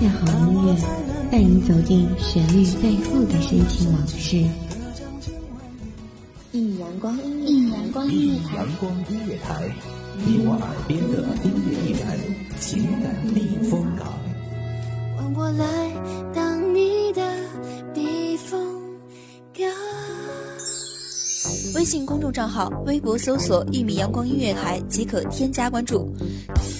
下好音乐，带你走进旋律背后的深情往事。一米阳光音乐，一米阳光音乐台，阳光音乐台，你我耳边的音乐驿站，情感避风港。换我来当你的避风港。微信公众账号、微博搜索“一米阳光音乐台”即可添加关注。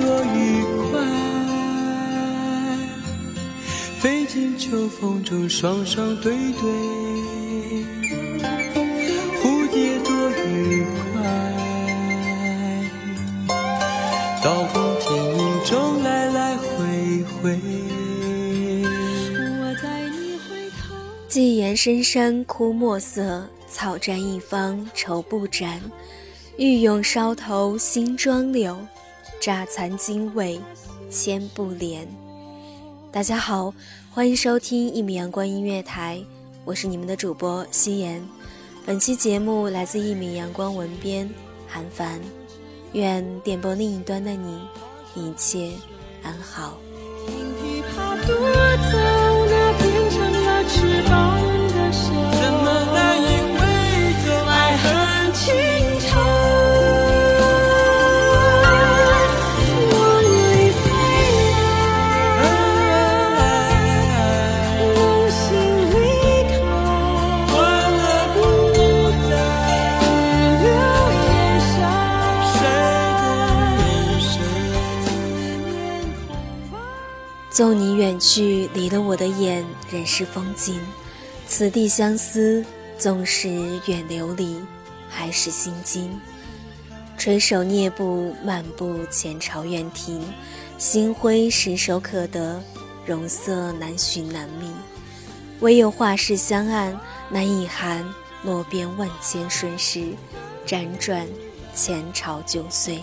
多愉快，飞进秋风中，双双对对。蝴蝶多愉快，刀光剑影中来来回回。我在你回头。寄言深山枯墨色，草占一方愁不展。玉永梢头新妆柳。乍残经纬，千不怜。大家好，欢迎收听一米阳光音乐台，我是你们的主播夕颜。本期节目来自一米阳光文编韩凡。愿电波另一端的你一切安好。去，离了我的眼，仍是风景。此地相思，纵使远流离，还是心惊。垂手蹑步，漫步前朝院庭，星辉石手可得，容色难寻难觅。唯有画室相按，难以含落边万千瞬时，辗转前朝旧岁。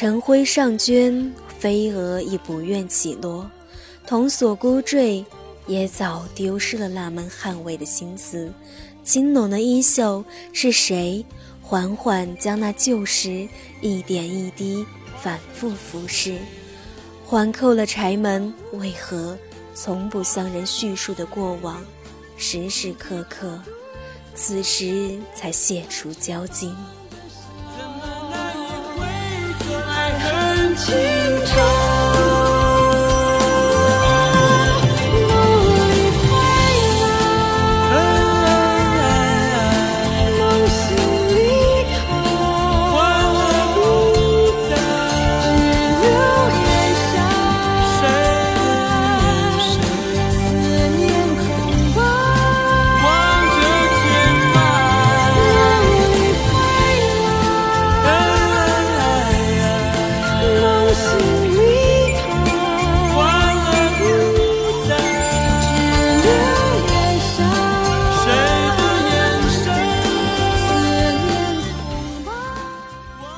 晨晖上鹃，飞蛾亦不愿起落。童锁孤坠，也早丢失了那门捍卫的心思。青拢的衣袖，是谁缓缓将那旧时一点一滴反复俯视？环扣了柴门，为何从不向人叙述的过往，时时刻刻，此时才解除交集。情仇。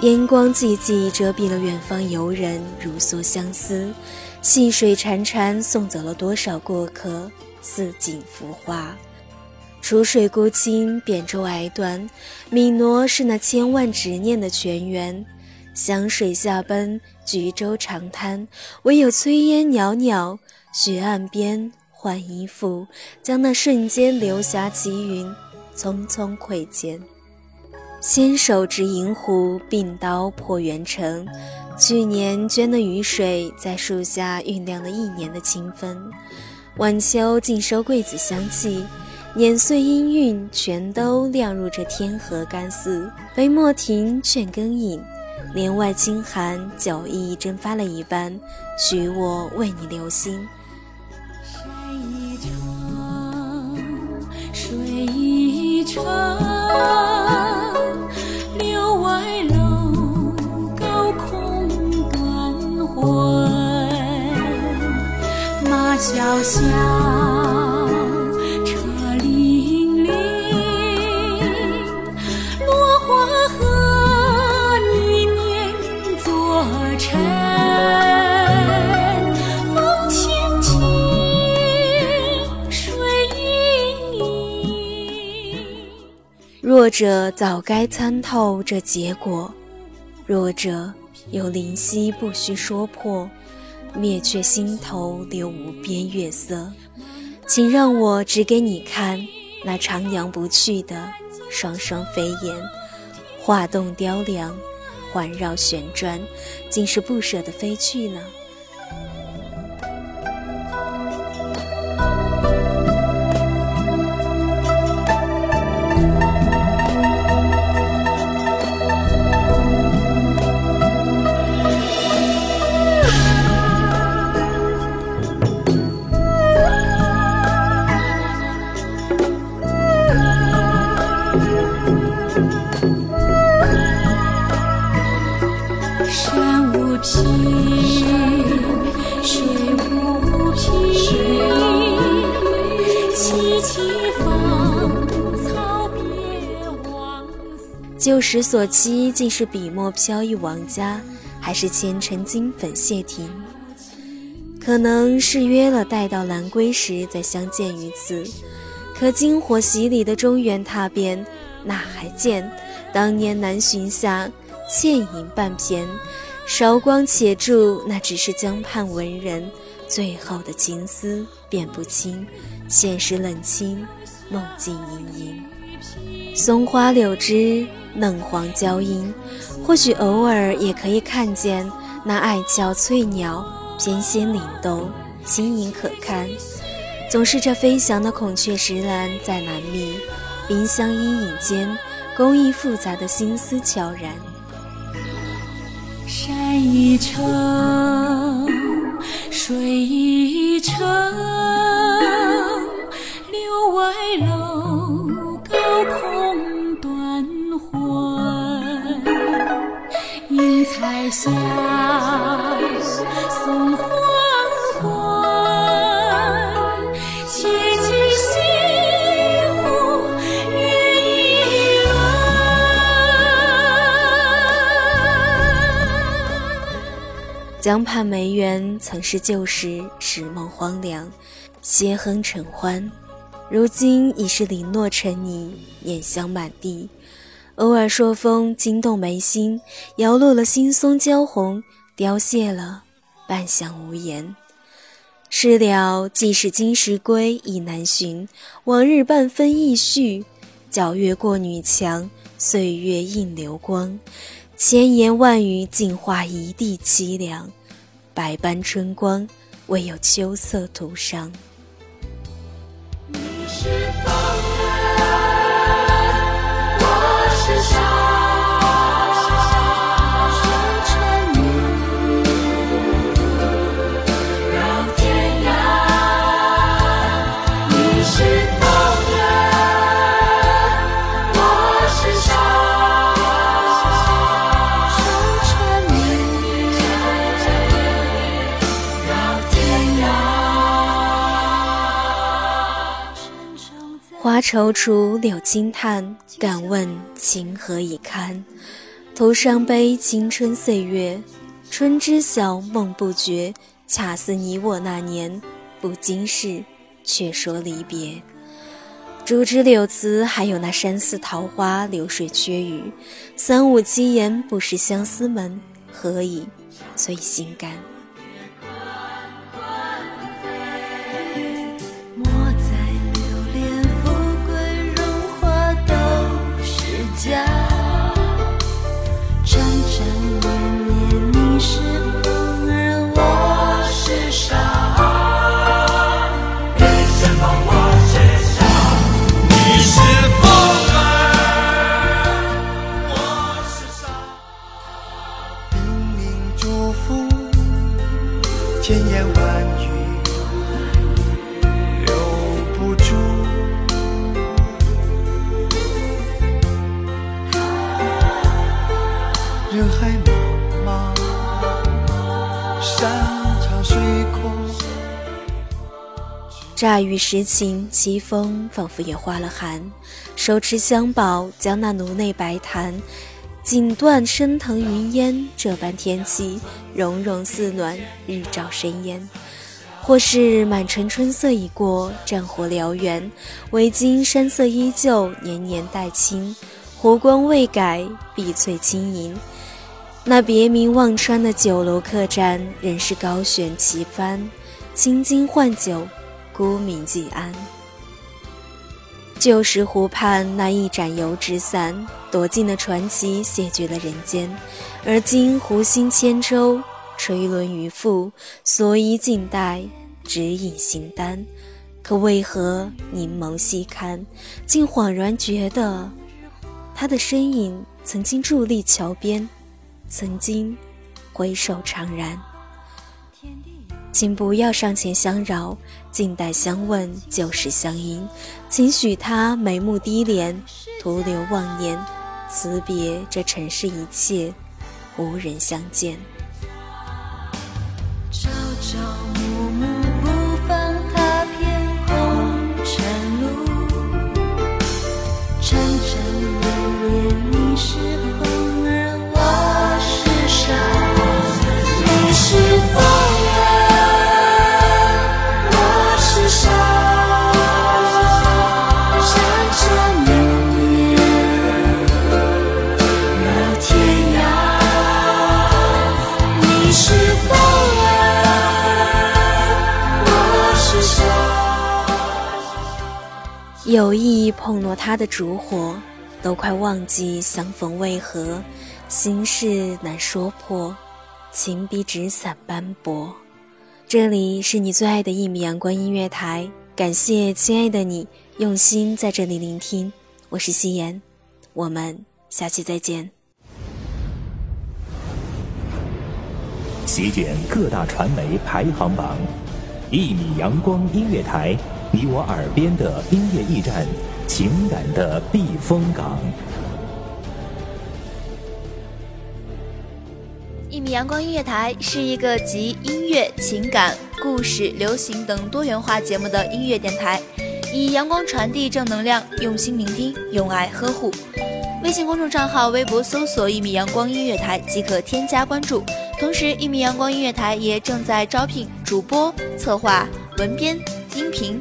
烟光寂寂，遮蔽了远方游人如梭相思；细水潺潺，送走了多少过客，似锦浮华。楚水孤清，扁舟哀断。汨罗是那千万执念的泉源，湘水下奔，橘洲长滩，唯有炊烟袅袅。雪岸边换衣服，将那瞬间流霞齐云，匆匆窥见。纤手执银壶，并刀破圆城。去年捐的雨水，在树下酝酿了一年的清风。晚秋尽收桂子香气。碾碎音韵全都酿入这天河干寺，杯莫停劝更饮，帘外清寒酒意蒸发了一般，许我为你留心。山一程，水一程，小萧车辚辚落花和倚面作尘风轻轻水盈盈弱者早该参透这结果弱者有灵犀不需说破灭却心头留无边月色。请让我指给你看，那徜徉不去的双双飞燕，画栋雕梁，环绕旋转，竟是不舍得飞去呢。旧时所期，竟是笔墨飘逸王家，还是前尘金粉谢亭？可能是约了待到兰归时再相见于此。可金火洗礼的中原踏遍，哪还见当年南巡下倩影半片？韶光且住，那只是江畔文人最后的情思，辨不清现实冷清，梦境盈盈，松花柳枝。嫩黄娇莺，或许偶尔也可以看见那爱俏翠鸟翩跹灵动，轻盈可堪。总是这飞翔的孔雀石兰在难觅，冰箱阴影间，工艺复杂的心思悄然。山一程，水一程，柳外楼，高空断魂。映。彩霞送花江畔梅园曾是旧时，时梦荒凉，斜横成欢，如今已是零落成泥，碾香满地。偶尔朔风惊动眉心，摇落了新松娇红，凋谢了半晌无言。事了，既是今时归，已难寻。往日半分意绪，皎月过女墙，岁月映流光。千言万语尽化一地凄凉，百般春光，唯有秋色徒伤。踌躇柳轻叹，敢问情何以堪？徒伤悲青春岁月，春知晓梦不觉，恰似你我那年，不经事，却说离别。竹枝柳词，还有那山寺桃花，流水缺雨，三五七言，不识相思门，何以催心肝？大雨时晴，凄风仿佛也化了寒。手持香宝，将那炉内白檀，锦缎升腾云烟。这般天气，融融似暖，日照生烟。或是满城春色已过，战火燎原，唯今山色依旧，年年带青。湖光未改，碧翠轻盈。那别名忘川的酒楼客栈，仍是高悬旗帆，青金换酒。孤名寂安。旧时湖畔那一盏油纸伞，躲进了传奇，谢绝了人间。而今湖心千舟，垂纶渔父，所以静待，只饮形单。可为何凝眸细看，竟恍然觉得，他的身影曾经伫立桥边，曾经回首怅然。天地请不要上前相扰。静待相问，旧时相迎，请许他眉目低敛，徒留妄念，辞别这尘世一切，无人相见。有意碰落他的烛火，都快忘记相逢为何，心事难说破，情比纸伞斑驳。这里是你最爱的一米阳光音乐台，感谢亲爱的你用心在这里聆听，我是夕颜，我们下期再见。席卷各大传媒排行榜，一米阳光音乐台。你我耳边的音乐驿站，情感的避风港。一米阳光音乐台是一个集音乐、情感、故事、流行等多元化节目的音乐电台，以阳光传递正能量，用心聆听，用爱呵护。微信公众账号、微博搜索“一米阳光音乐台”即可添加关注。同时，一米阳光音乐台也正在招聘主播、策划、文编、音频。